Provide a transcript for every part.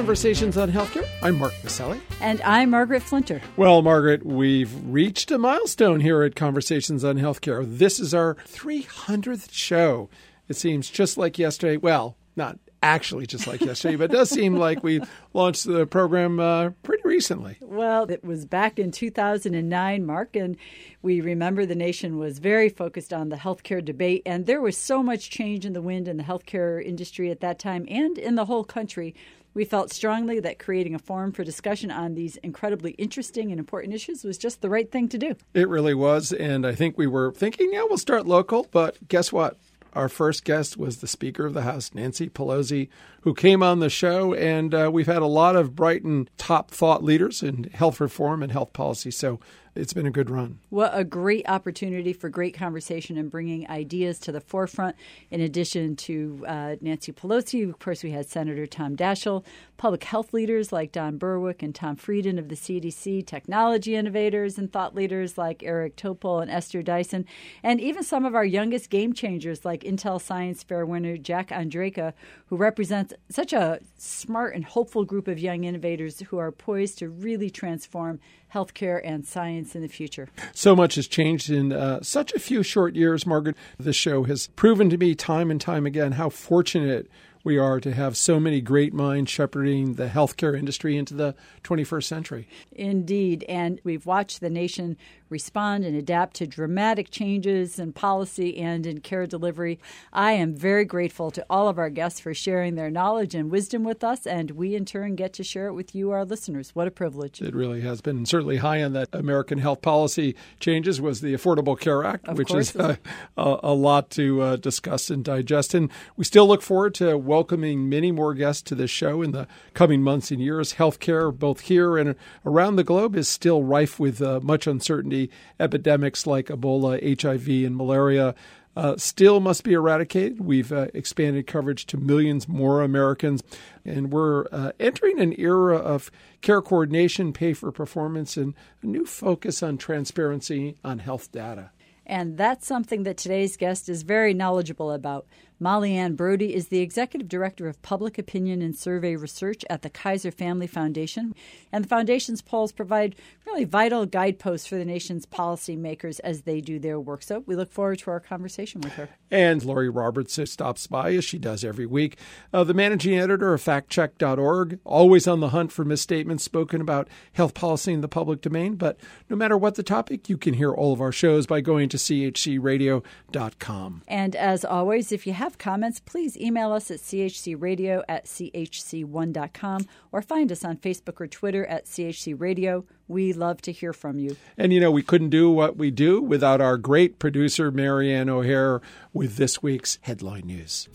Conversations on Healthcare. I'm Mark Masselli. And I'm Margaret Flinter. Well, Margaret, we've reached a milestone here at Conversations on Healthcare. This is our 300th show. It seems just like yesterday. Well, not actually just like yesterday, but it does seem like we launched the program uh, pretty recently. Well, it was back in 2009, Mark, and we remember the nation was very focused on the healthcare debate, and there was so much change in the wind in the healthcare industry at that time and in the whole country. We felt strongly that creating a forum for discussion on these incredibly interesting and important issues was just the right thing to do. It really was. And I think we were thinking, yeah, we'll start local. But guess what? Our first guest was the Speaker of the House, Nancy Pelosi, who came on the show. And uh, we've had a lot of Brighton top thought leaders in health reform and health policy. So it's been a good run. What a great opportunity for great conversation and bringing ideas to the forefront. In addition to uh, Nancy Pelosi, of course, we had Senator Tom Daschle, public health leaders like Don Berwick and Tom Frieden of the CDC, technology innovators and thought leaders like Eric Topol and Esther Dyson, and even some of our youngest game changers like Intel Science Fair winner Jack Andraka, who represents such a smart and hopeful group of young innovators who are poised to really transform healthcare and science in the future. So much has changed in uh, such a few short years, Margaret. The show has proven to me time and time again how fortunate we are to have so many great minds shepherding the healthcare industry into the 21st century. Indeed. And we've watched the nation respond and adapt to dramatic changes in policy and in care delivery. I am very grateful to all of our guests for sharing their knowledge and wisdom with us, and we in turn get to share it with you, our listeners. What a privilege. It really has been. Certainly high on that American health policy changes was the Affordable Care Act, of which course. is uh, a, a, lot to uh, discuss and digest. And we still look forward to welcoming many more guests to this show in the coming months and years. Healthcare, both here and around the globe, is still rife with uh, much uncertainty. Epidemics like Ebola, HIV, and malaria uh, still must be eradicated. We've uh, expanded coverage to millions more Americans, and we're uh, entering an era of care coordination, pay for performance, and a new focus on transparency on health data. And that's something that today's guest is very knowledgeable about. Mollyann Brodie is the Executive Director of Public Opinion and Survey Research at the Kaiser Family Foundation. And the foundation's polls provide really vital guideposts for the nation's policymakers as they do their work. So we look forward to our conversation with her. And Lori Robertson stops by, as she does every week, uh, the managing editor of factcheck.org, always on the hunt for misstatements spoken about health policy in the public domain. But no matter what the topic, you can hear all of our shows by going to chcradio.com. And as always, if you have comments, please email us at chcradio at chc1.com or find us on Facebook or Twitter at chcradio. We love to hear from you. And you know, we couldn't do what we do without our great producer, Marianne O'Hare, with this week's headline news.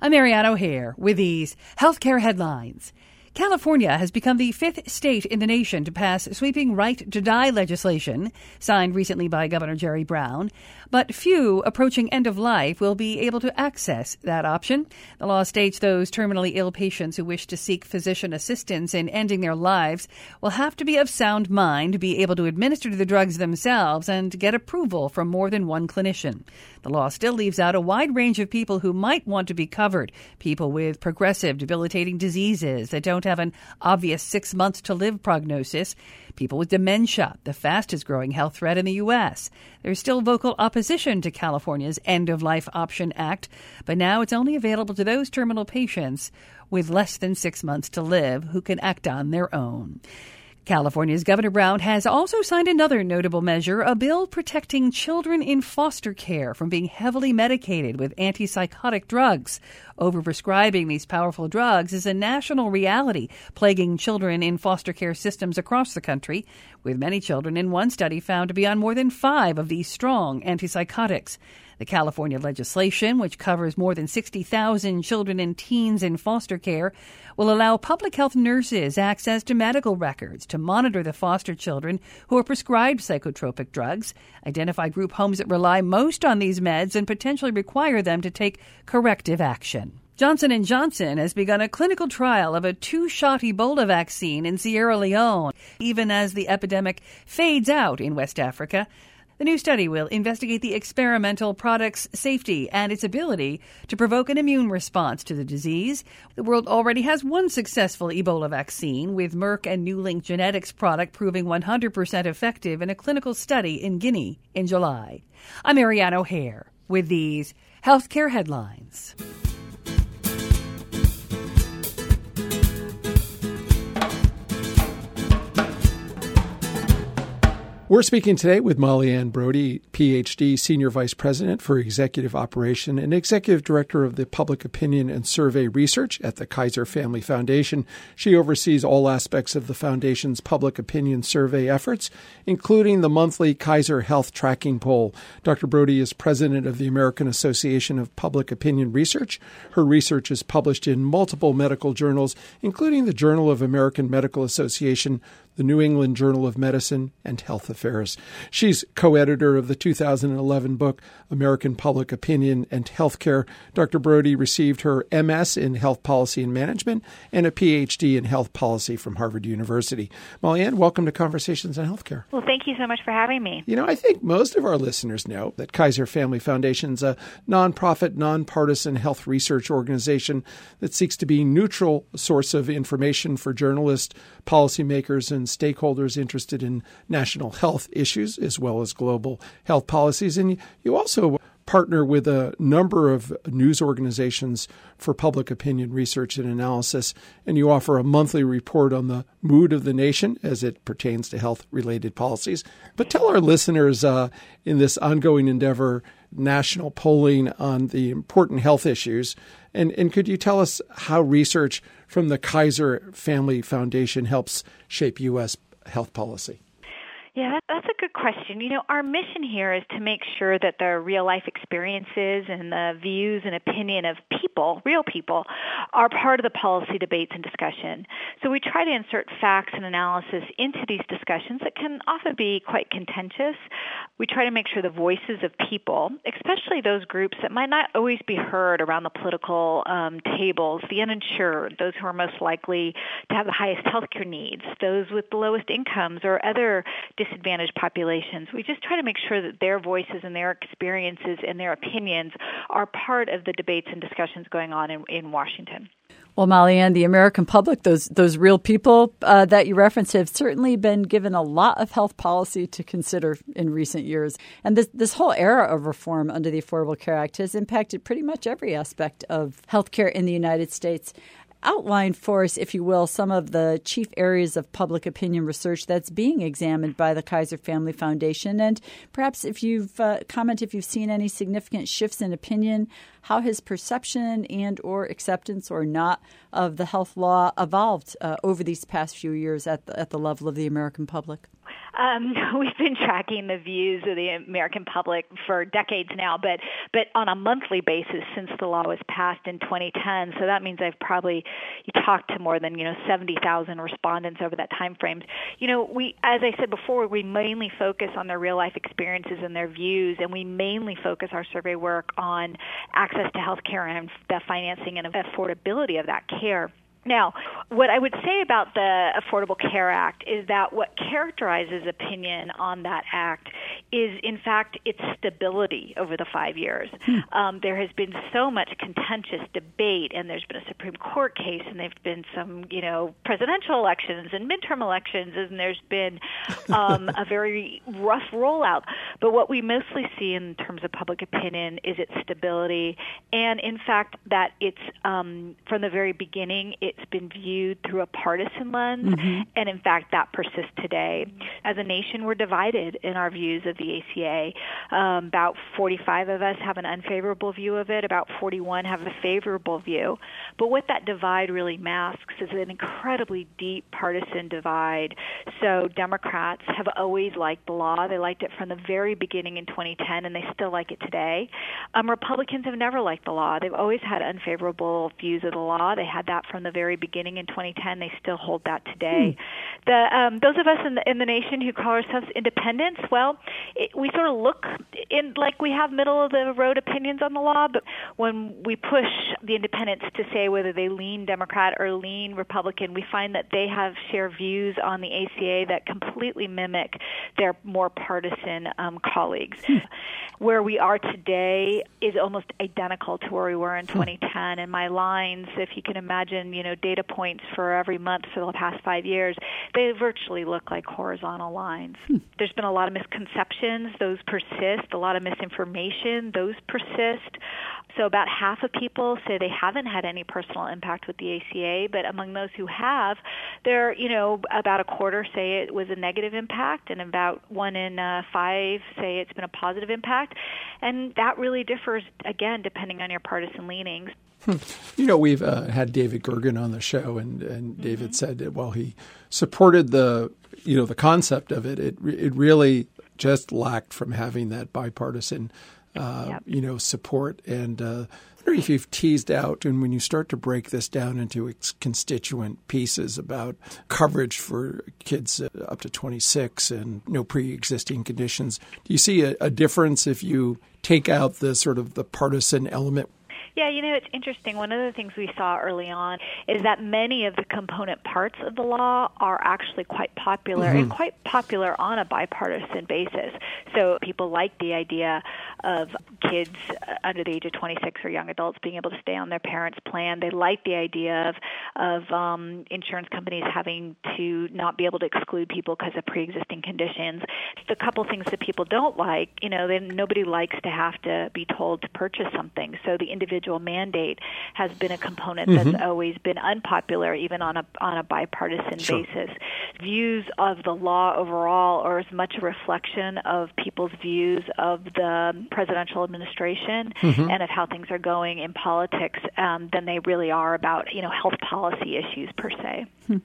I'm Marianne O'Hare with these healthcare headlines. California has become the fifth state in the nation to pass sweeping right to die legislation, signed recently by Governor Jerry Brown. But few approaching end of life will be able to access that option. The law states those terminally ill patients who wish to seek physician assistance in ending their lives will have to be of sound mind, be able to administer the drugs themselves, and get approval from more than one clinician. The law still leaves out a wide range of people who might want to be covered people with progressive, debilitating diseases that don't have an obvious six months to live prognosis, people with dementia, the fastest growing health threat in the U.S. There's still vocal opposition to California's End of Life Option Act, but now it's only available to those terminal patients with less than six months to live who can act on their own. California's Governor Brown has also signed another notable measure, a bill protecting children in foster care from being heavily medicated with antipsychotic drugs. Overprescribing these powerful drugs is a national reality plaguing children in foster care systems across the country, with many children in one study found to be on more than five of these strong antipsychotics. The California legislation, which covers more than 60,000 children and teens in foster care, will allow public health nurses access to medical records to monitor the foster children who are prescribed psychotropic drugs, identify group homes that rely most on these meds, and potentially require them to take corrective action. Johnson & Johnson has begun a clinical trial of a two-shot Ebola vaccine in Sierra Leone, even as the epidemic fades out in West Africa. The new study will investigate the experimental product's safety and its ability to provoke an immune response to the disease. The world already has one successful Ebola vaccine, with Merck and Newlink Genetics product proving 100% effective in a clinical study in Guinea in July. I'm Marianne O'Hare with these healthcare headlines. We're speaking today with Mollyann Brodie, PhD, Senior Vice President for Executive Operation and Executive Director of the Public Opinion and Survey Research at the Kaiser Family Foundation. She oversees all aspects of the Foundation's public opinion survey efforts, including the monthly Kaiser Health Tracking Poll. Dr. Brodie is President of the American Association of Public Opinion Research. Her research is published in multiple medical journals, including the Journal of American Medical Association, the New England Journal of Medicine, and Health Affairs. She's co editor of the 2011 book, American Public Opinion and Healthcare. Dr. Brodie received her MS in Health Policy and Management and a PhD in Health Policy from Harvard University. Mollyann, welcome to Conversations on Healthcare. Well, thank you so much for having me. You know, I think most of our listeners know that Kaiser Family Foundation is a nonprofit, nonpartisan health research organization that seeks to be neutral source of information for journalists, policymakers, and stakeholders interested in national health issues as well as global health policies. And you also partner with a number of news organizations for public opinion research and analysis, and you offer a monthly report on the mood of the nation as it pertains to health related policies. But tell our listeners uh, in this ongoing endeavor, national polling on the important health issues, and, and could you tell us how research from the Kaiser Family Foundation helps shape U.S. health policy? Yeah, that's a good question. You know, our mission here is to make sure that the real life experiences and the views and opinion of people, real people, are part of the policy debates and discussion. So we try to insert facts and analysis into these discussions that can often be quite contentious. We try to make sure the voices of people, especially those groups that might not always be heard around the political um, tables, the uninsured, those who are most likely to have the highest healthcare needs, those with the lowest incomes, or other disadvantaged populations. We just try to make sure that their voices and their experiences and their opinions are part of the debates and discussions going on in, in Washington. Well, Mollyann, the American public, those those real people uh, that you referenced, have certainly been given a lot of health policy to consider in recent years. And this this whole era of reform under the Affordable Care Act has impacted pretty much every aspect of healthcare in the United States outline for us, if you will, some of the chief areas of public opinion research that's being examined by the Kaiser Family Foundation, and perhaps if you've uh, comment if you've seen any significant shifts in opinion, how has perception and or acceptance or not of the health law evolved uh, over these past few years at the, at the level of the American public? Um, we've been tracking the views of the American public for decades now, but but on a monthly basis since the law was passed in 2010. So that means I've probably talked to more than you know 70,000 respondents over that time frame. You know, we as I said before, we mainly focus on their real life experiences and their views, and we mainly focus our survey work on access to health care and the financing and affordability of that care. Now, what I would say about the Affordable Care Act is that what characterizes opinion on that act is, in fact, its stability over the five years. Hmm. Um, there has been so much contentious debate, and there's been a Supreme Court case, and there's been some, you know, presidential elections and midterm elections, and there's been um, a very rough rollout. But what we mostly see in terms of public opinion is its stability, and in fact, that it's um, from the very beginning it's been viewed through a partisan lens, mm-hmm. and in fact, that persists today. As a nation, we're divided in our views of the ACA. Um, about 45 of us have an unfavorable view of it, about 41 have a favorable view. But what that divide really masks is an incredibly deep partisan divide. So, Democrats have always liked the law. They liked it from the very beginning in 2010, and they still like it today. Um, Republicans have never liked the law. They've always had unfavorable views of the law. They had that from the very beginning in 2010. They still hold that today. Hmm. the um, those of us in the in the nation who call ourselves independents, well, it, we sort of look in like we have middle of the road opinions on the law, but when we push the independents to say whether they lean Democrat or lean Republican, we find that they have share views on the ACA that completely mimic their more partisan um, colleagues. Hmm. Where we are today is almost identical to where we were in 2010, hmm. and my lines, if you can imagine, you know, data points for every month for the past five years, they virtually look like horizontal lines. Hmm. There's been a lot of misconceptions; those persist. A lot of misinformation; those persist. So about half of people say they haven't had any personal impact with the ACA, but among those who have, there, you know, about a quarter say it was a negative impact, and about one in uh, five say it's been a positive impact, and that really differs again depending on your partisan leanings. Hmm. You know, we've uh, had David Gergen on the show, and, and mm-hmm. David said that while he supported the you know the concept of it, it it really just lacked from having that bipartisan uh, yep. you know, support. And uh, I wonder if you've teased out, and when you start to break this down into its constituent pieces about coverage for kids uh, up to 26 and no pre-existing conditions, do you see a, a difference if you take out the sort of the partisan element yeah, you know, it's interesting. One of the things we saw early on is that many of the component parts of the law are actually quite popular mm-hmm. and quite popular on a bipartisan basis. So people like the idea of kids under the age of 26 or young adults being able to stay on their parents' plan. They like the idea of of um, insurance companies having to not be able to exclude people because of pre-existing conditions. The couple things that people don't like, you know, then nobody likes to have to be told to purchase something. So the individual mandate has been a component mm-hmm. that's always been unpopular, even on a on a bipartisan sure. basis. Views of the law overall are as much a reflection of people's views of the presidential administration mm-hmm. and of how things are going in politics um, than they really are about you know health policy issues per se. Hmm.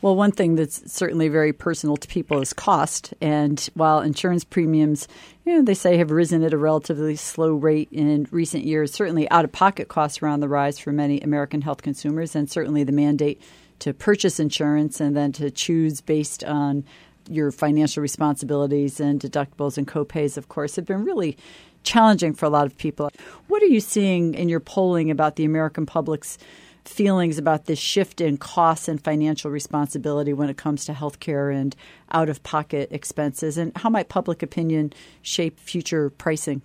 Well, one thing that's certainly very personal to people is cost. And while insurance premiums, you know, they say have risen at a relatively slow rate in recent years, certainly out of pocket costs are on the rise for many American health consumers, and certainly the mandate to purchase insurance and then to choose based on your financial responsibilities and deductibles and copays, of course, have been really challenging for a lot of people. What are you seeing in your polling about the American public's feelings about this shift in costs and financial responsibility when it comes to healthcare and out of pocket expenses? And how might public opinion shape future pricing?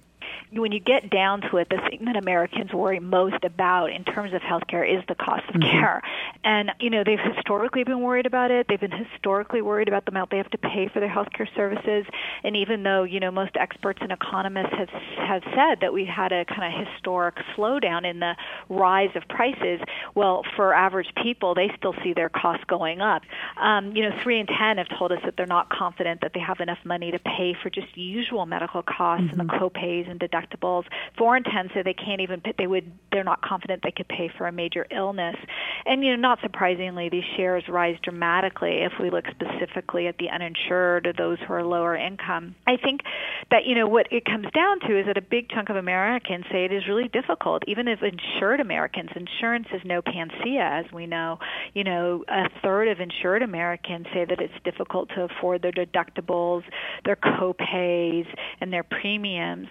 When you get down to it, the thing that Americans worry most about in terms of healthcare is the cost of mm-hmm. care. And, you know, they've historically been worried about it. They've been historically worried about the amount they have to pay for their healthcare services. And even though, you know, most experts and economists have, have said that we had a kind of historic slowdown in the rise of prices, well, for average people, they still see their costs going up. Um, you know, 3 in 10 have told us that they're not confident that they have enough money to pay for just usual medical costs mm-hmm. and the mm-hmm. copays and deductibles. Four in ten say they can't even they would they're not confident they could pay for a major illness. And you know, not surprisingly, these shares rise dramatically if we look specifically at the uninsured or those who are lower income. I think that you know what it comes down to is that a big chunk of Americans say it is really difficult, even if insured Americans. Insurance is no panacea, as we know. You know, a third of insured Americans say that it's difficult to afford their deductibles, their co-pays, and their premiums.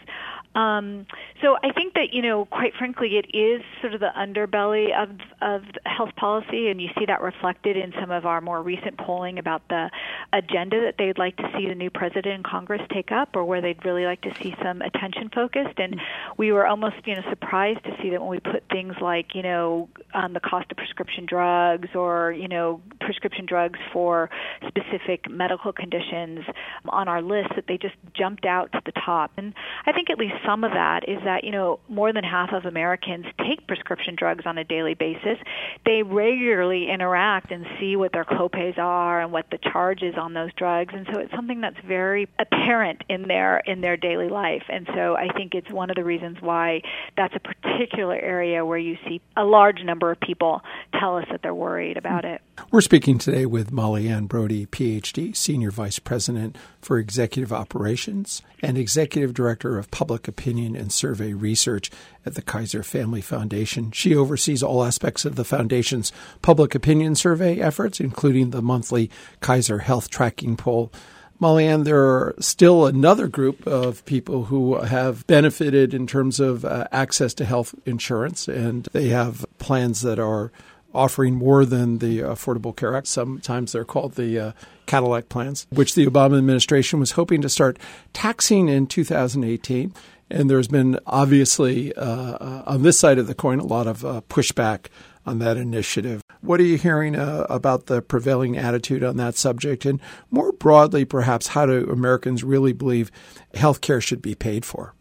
Um, so I think that you know, quite frankly, it is sort of the underbelly of of health policy, and you see that reflected in some of our more recent polling about the agenda that they'd like to see the new president and Congress take up, or where they'd really like to see some attention focused. And we were almost you know surprised to see that when we put things like you know um, the cost of prescription drugs, or you know prescription drugs for specific medical conditions on our list, that they just jumped out to the top. And I think at least some of that is that, you know, more than half of Americans take prescription drugs on a daily basis. They regularly interact and see what their copays are and what the charges on those drugs, and so it's something that's very apparent in their in their daily life. And so I think it's one of the reasons why that's a particular area where you see a large number of people tell us that they're worried about it. We're speaking today with Mollyann Brodie, PhD, Senior Vice President for Executive Operations and Executive Director of Public Opinion and Survey Research at the Kaiser Family Foundation. She oversees all aspects of the foundation's public opinion survey efforts, including the monthly Kaiser Health Tracking Poll. Mollyann, there are still another group of people who have benefited in terms of uh, access to health insurance, and they have plans that are offering more than the Affordable Care Act. Sometimes they're called the uh, Cadillac plans, which the Obama administration was hoping to start taxing in 2018. And there's been obviously uh, on this side of the coin a lot of uh, pushback on that initiative. What are you hearing uh, about the prevailing attitude on that subject? And more broadly, perhaps, how do Americans really believe health care should be paid for?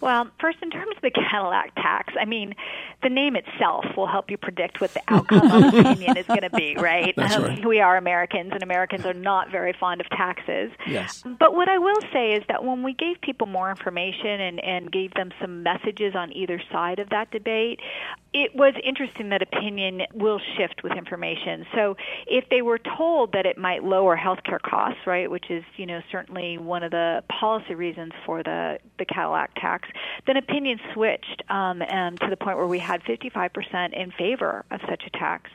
Well, first, in terms of the Cadillac tax, I mean, the name itself will help you predict what the outcome of the opinion is going to be, right? That's right. Um, we are Americans, and Americans are not very fond of taxes. Yes. But what I will say is that when we gave people more information and, and gave them some messages on either side of that debate, it was interesting that opinion will shift with information. So if they were told that it might lower healthcare costs, right, which is, you know, certainly one of the policy reasons for the, the Cadillac tax, then opinion switched um, and to the point where we had 55% in favor of such a tax.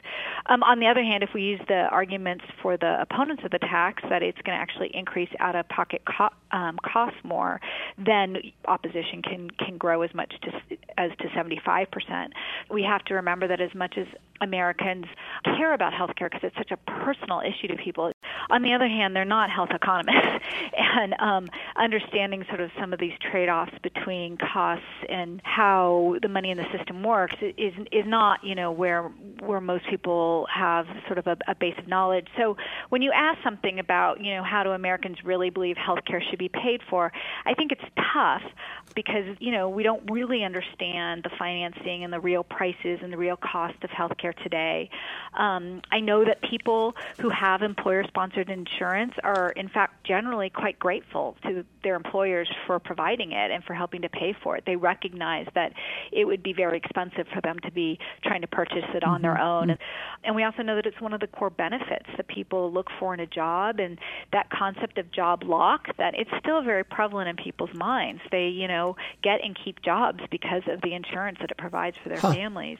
Um, on the other hand, if we use the arguments for the opponents of the tax that it's going to actually increase out of pocket co- um, costs more, then opposition can, can grow as much to, as to 75%. We have to remember that as much as Americans care about healthcare because it's such a personal issue to people. On the other hand, they're not health economists, and um, understanding sort of some of these trade-offs between costs and how the money in the system works is is not you know where where most people have sort of a, a base of knowledge. So when you ask something about you know how do Americans really believe healthcare should be paid for, I think it's tough because you know we don't really understand the financing and the real prices and the real cost of healthcare today. Um, I know that people who have employer-sponsored insurance are, in fact, generally quite grateful to their employers for providing it and for helping to pay for it. They recognize that it would be very expensive for them to be trying to purchase it on mm-hmm. their own. And we also know that it's one of the core benefits that people look for in a job, and that concept of job lock that it's still very prevalent in people's minds. They, you know, get and keep jobs because of the insurance that it provides for their huh. families.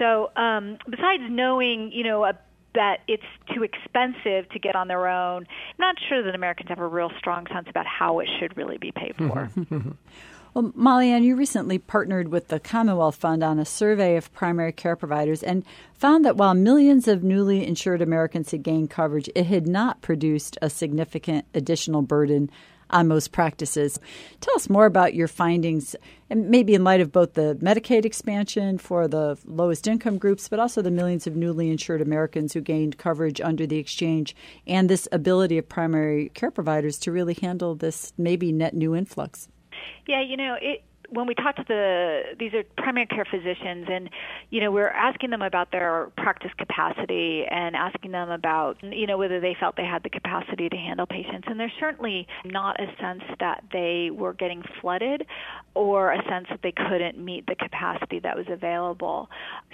So, um, besides knowing, you know, a, that it's too expensive to get on their own, I'm not sure that Americans have a real strong sense about how it should really be paid for. well, Mollyann, you recently partnered with the Commonwealth Fund on a survey of primary care providers and found that while millions of newly insured Americans had gained coverage, it had not produced a significant additional burden on most practices. Tell us more about your findings, and maybe in light of both the Medicaid expansion for the lowest income groups, but also the millions of newly insured Americans who gained coverage under the exchange, and this ability of primary care providers to really handle this maybe net new influx. Yeah, you know, it, when we talk to the these are primary care physicians and you know we're asking them about their practice capacity and asking them about you know whether they felt they had the capacity to handle patients. And there's certainly not a sense that they were getting flooded or a sense that they couldn't meet the capacity that was available.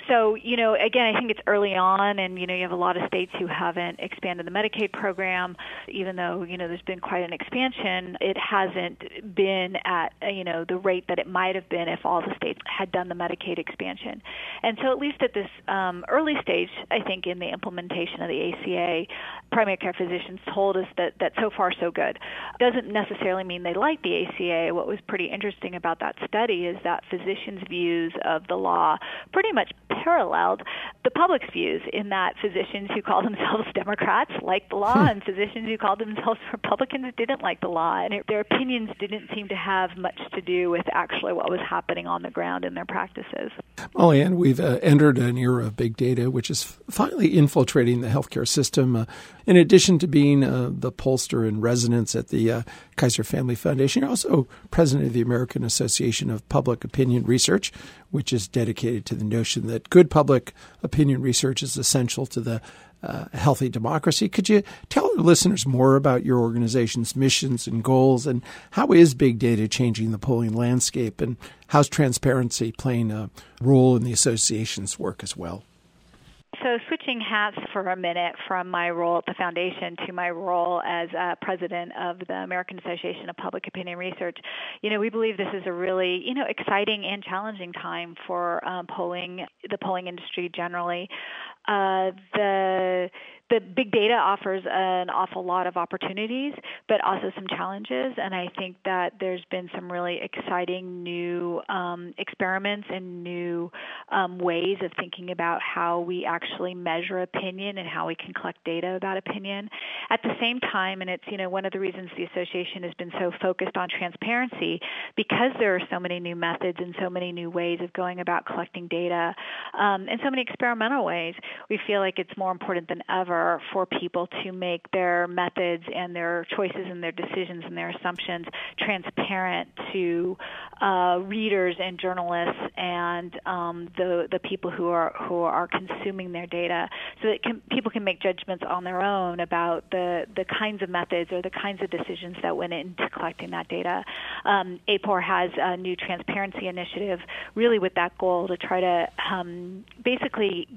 So you know again I think it's early on and you know you have a lot of states who haven't expanded the Medicaid program. Even though you know there's been quite an expansion it hasn't been at you know the rate that it it might have been if all the states had done the Medicaid expansion. And so, at least at this um, early stage, I think in the implementation of the ACA, primary care physicians told us that that so far so good. Doesn't necessarily mean they like the ACA. What was pretty interesting about that study is that physicians' views of the law pretty much paralleled the public's views. In that physicians who call themselves Democrats liked the law, hmm. and physicians who called themselves Republicans didn't like the law, and it, their opinions didn't seem to have much to do with actual actually what was happening on the ground in their practices. Oh, and we've uh, entered an era of big data, which is finally infiltrating the healthcare system. Uh, in addition to being uh, the pollster in residence at the uh, Kaiser Family Foundation, you're also president of the American Association of Public Opinion Research, which is dedicated to the notion that good public opinion research is essential to the uh, healthy democracy. Could you tell listeners more about your organization's missions and goals, and how is big data changing the polling landscape, and how's transparency playing a role in the association's work as well? So, switching hats for a minute from my role at the foundation to my role as uh, president of the American Association of Public Opinion Research, you know, we believe this is a really, you know, exciting and challenging time for um, polling, the polling industry generally. Uh, the the big data offers an awful lot of opportunities, but also some challenges. And I think that there's been some really exciting new um, experiments and new um, ways of thinking about how we actually measure opinion and how we can collect data about opinion. At the same time, and it's you know one of the reasons the association has been so focused on transparency because there are so many new methods and so many new ways of going about collecting data um, and so many experimental ways. We feel like it's more important than ever for people to make their methods and their choices and their decisions and their assumptions transparent to uh, readers and journalists and um, the the people who are who are consuming their data, so that can, people can make judgments on their own about the the kinds of methods or the kinds of decisions that went into collecting that data. Um, AAPOR has a new transparency initiative, really with that goal to try to um, basically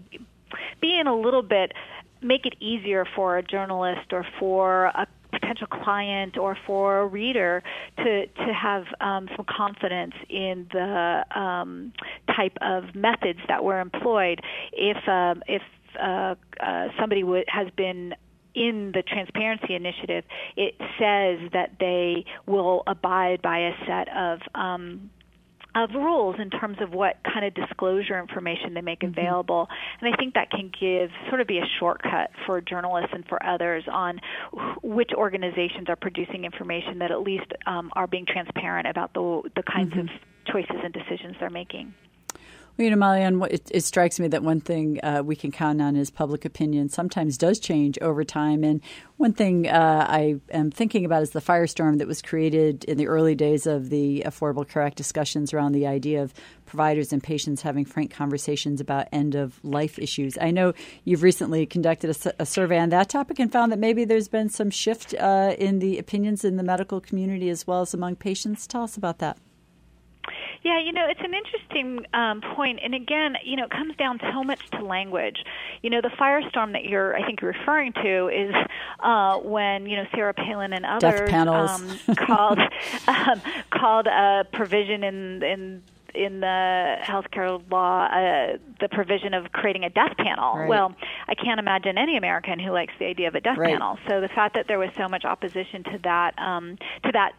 be in a little bit make it easier for a journalist or for a potential client or for a reader to to have um, some confidence in the um, type of methods that were employed. If um, if uh, uh, somebody w- has been in the transparency initiative, it says that they will abide by a set of um, of rules in terms of what kind of disclosure information they make mm-hmm. available. Mm-hmm. And I think that can give sort of be a shortcut for journalists and for others on which organizations are producing information that at least um, are being transparent about the the kinds mm-hmm. of choices and decisions they're making. Well, you know, Mollyann, it, it, strikes me that one thing uh, we can count on is public opinion sometimes does change over time. And one thing uh, I am thinking about is the firestorm that was created in the early days of the Affordable Care Act discussions around the idea of providers and patients having frank conversations about end of life issues. I know you've recently conducted a, a, survey on that topic and found that maybe there's been some shift uh, in the opinions in the medical community as well as among patients. Tell us about that. Yeah, you know, it's an interesting um, point, and again, you know, it comes down so much to language. You know, the firestorm that you're, I think, you're referring to is uh, when you know Sarah Palin and others um, called um, called a provision in in in the healthcare law uh, the provision of creating a death panel. Right. Well, I can't imagine any American who likes the idea of a death right. panel. So the fact that there was so much opposition to that um, to that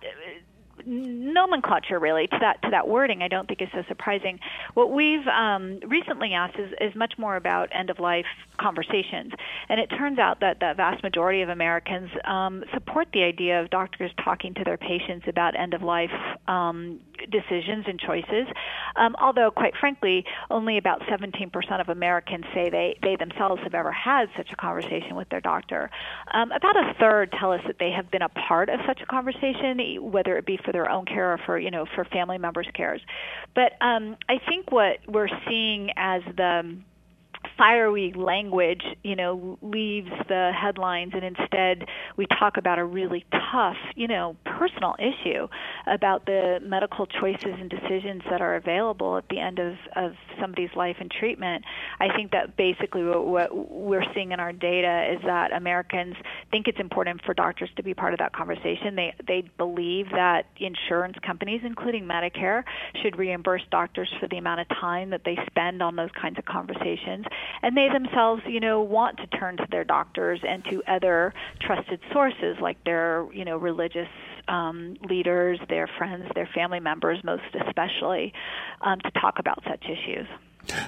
nomenclature really to that to that wording I don't think is so surprising. What we've um, recently asked is, is much more about end of life conversations, and it turns out that the vast majority of Americans um, support the idea of doctors talking to their patients about end of life um, decisions and choices. Um, although, quite frankly, only about 17% of Americans say they they themselves have ever had such a conversation with their doctor. Um, about a third tell us that they have been a part of such a conversation, whether it be for their own care or for you know for family members' cares. But um, I think what we're seeing as the fiery language, you know, leaves the headlines and instead we talk about a really tough, you know, personal issue about the medical choices and decisions that are available at the end of, of somebody's life and treatment. I think that basically what, what we're seeing in our data is that Americans think it's important for doctors to be part of that conversation. They they believe that insurance companies, including Medicare, should reimburse doctors for the amount of time that they spend on those kinds of conversations and they themselves, you know, want to turn to their doctors and to other trusted sources like their, you know, religious um, leaders, their friends, their family members, most especially, um, to talk about such issues.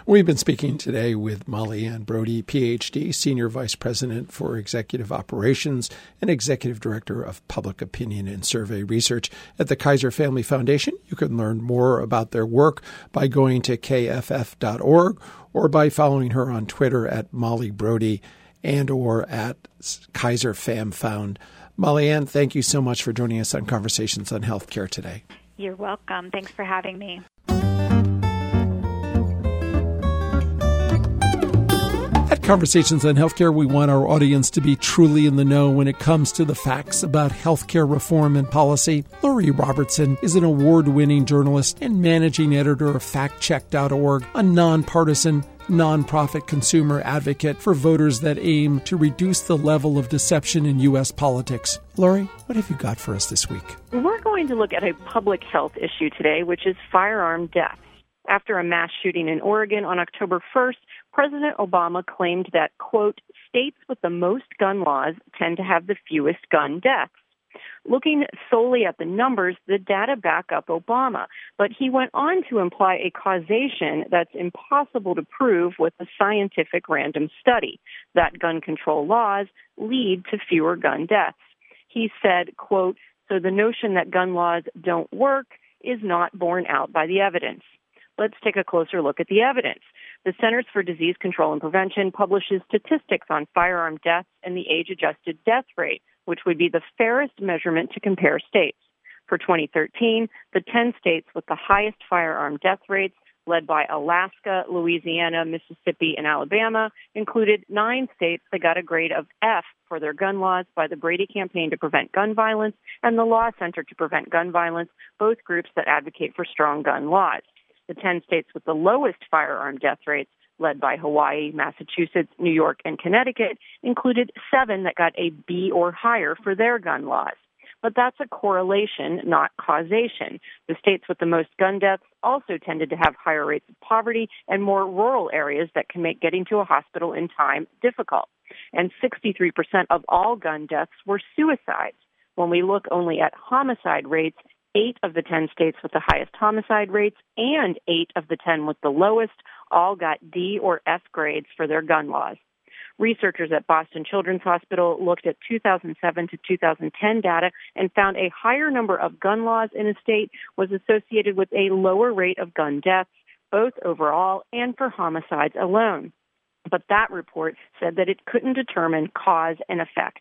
We've been speaking today with Mollyann Brodie, PhD, Senior Vice President for Executive Operations and Executive Director of Public Opinion and Survey Research at the Kaiser Family Foundation. You can learn more about their work by going to kff.org or by following her on Twitter at Molly Brodie and or at Kaiser Fam Found. Mollyann, thank you so much for joining us on Conversations on Healthcare today. You're welcome. Thanks for having me. Conversations on Healthcare, we want our audience to be truly in the know when it comes to the facts about healthcare reform and policy. Lori Robertson is an award winning journalist and managing editor of FactCheck.org, a nonpartisan nonprofit consumer advocate for voters that aim to reduce the level of deception in U.S. politics. Lori, what have you got for us this week? We're going to look at a public health issue today, which is firearm deaths. After a mass shooting in Oregon on October 1st, President Obama claimed that, quote, states with the most gun laws tend to have the fewest gun deaths. Looking solely at the numbers, the data back up Obama, but he went on to imply a causation that's impossible to prove with a scientific random study, that gun control laws lead to fewer gun deaths. He said, quote, so the notion that gun laws don't work is not borne out by the evidence. Let's take a closer look at the evidence. The Centers for Disease Control and Prevention publishes statistics on firearm deaths and the age adjusted death rate, which would be the fairest measurement to compare states. For 2013, the 10 states with the highest firearm death rates, led by Alaska, Louisiana, Mississippi, and Alabama, included nine states that got a grade of F for their gun laws by the Brady Campaign to Prevent Gun Violence and the Law Center to Prevent Gun Violence, both groups that advocate for strong gun laws the 10 states with the lowest firearm death rates, led by Hawaii, Massachusetts, New York, and Connecticut, included seven that got a B or higher for their gun laws. But that's a correlation, not causation. The states with the most gun deaths also tended to have higher rates of poverty and more rural areas that can make getting to a hospital in time difficult. And 63% of all gun deaths were suicides. When we look only at homicide rates, eight of the 10 states with the highest homicide rates and eight of the 10 with the lowest all got D or F grades for their gun laws. Researchers at Boston Children's Hospital looked at 2007 to 2010 data and found a higher number of gun laws in a state was associated with a lower rate of gun deaths, both overall and for homicides alone. But that report said that it couldn't determine cause and effect.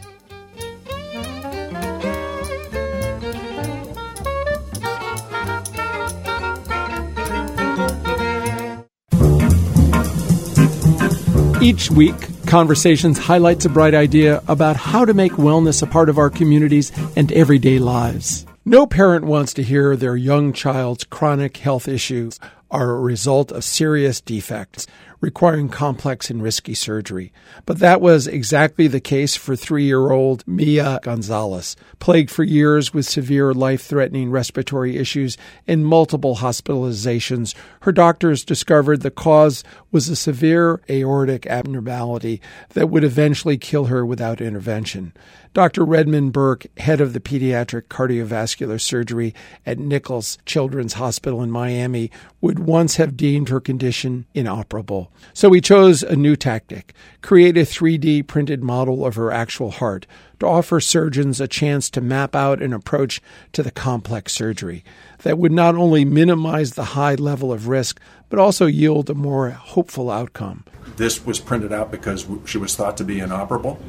Each week, Conversations highlights a bright idea about how to make wellness a part of our communities and everyday lives. No parent wants to hear their young child's chronic health issues are a result of serious defects requiring complex and risky surgery. But that was exactly the case for three year old Mia Gonzalez, plagued for years with severe life threatening respiratory issues and multiple hospitalizations. Her doctors discovered the cause was a severe aortic abnormality that would eventually kill her without intervention. Dr. Redmond Burke, head of the pediatric cardiovascular surgery at Nicklaus Children's Hospital in Miami, would once have deemed her condition inoperable. So we chose a new tactic create a 3D printed model of her actual heart to offer surgeons a chance to map out an approach to the complex surgery that would not only minimize the high level of risk, but also yield a more hopeful outcome. This was printed out because she was thought to be inoperable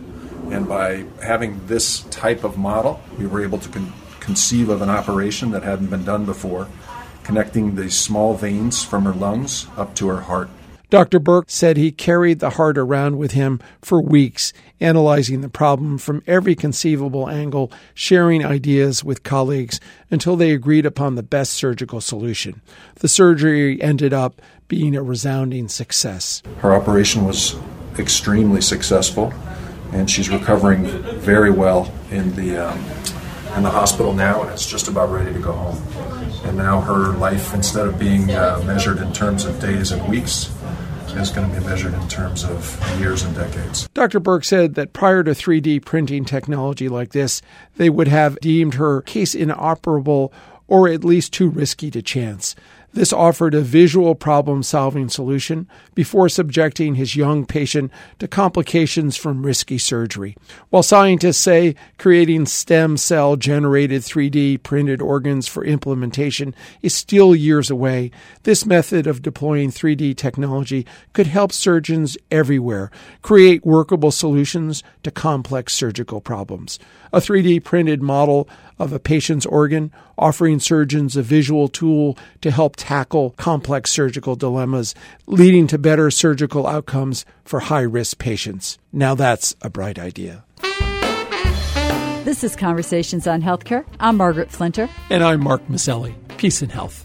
and by having this type of model, we were able to con- conceive of an operation that hadn't been done before, connecting the small veins from her lungs up to her heart. Dr. Burke said he carried the heart around with him for weeks, analyzing the problem from every conceivable angle, sharing ideas with colleagues until they agreed upon the best surgical solution. The surgery ended up being a resounding success. Her operation was extremely successful and she's recovering very well in the um, in the hospital now, and it's just about ready to go home. And now her life, instead of being uh, measured in terms of days and weeks, is going to be measured in terms of years and decades. Dr. Burke said that prior to 3D printing technology like this, they would have deemed her case inoperable or at least too risky to chance. This offered a visual problem solving solution before subjecting his young patient to complications from risky surgery. While scientists say creating stem cell generated 3D printed organs for implementation is still years away, this method of deploying 3D technology could help surgeons everywhere create workable solutions to complex surgical problems. A 3D printed model of a patient's organ, offering surgeons a visual tool to help tackle complex surgical dilemmas, leading to better surgical outcomes for high risk patients. Now that's a bright idea. This is Conversations on Healthcare. I'm Margaret Flinter. And I'm Mark Masselli. Peace and health.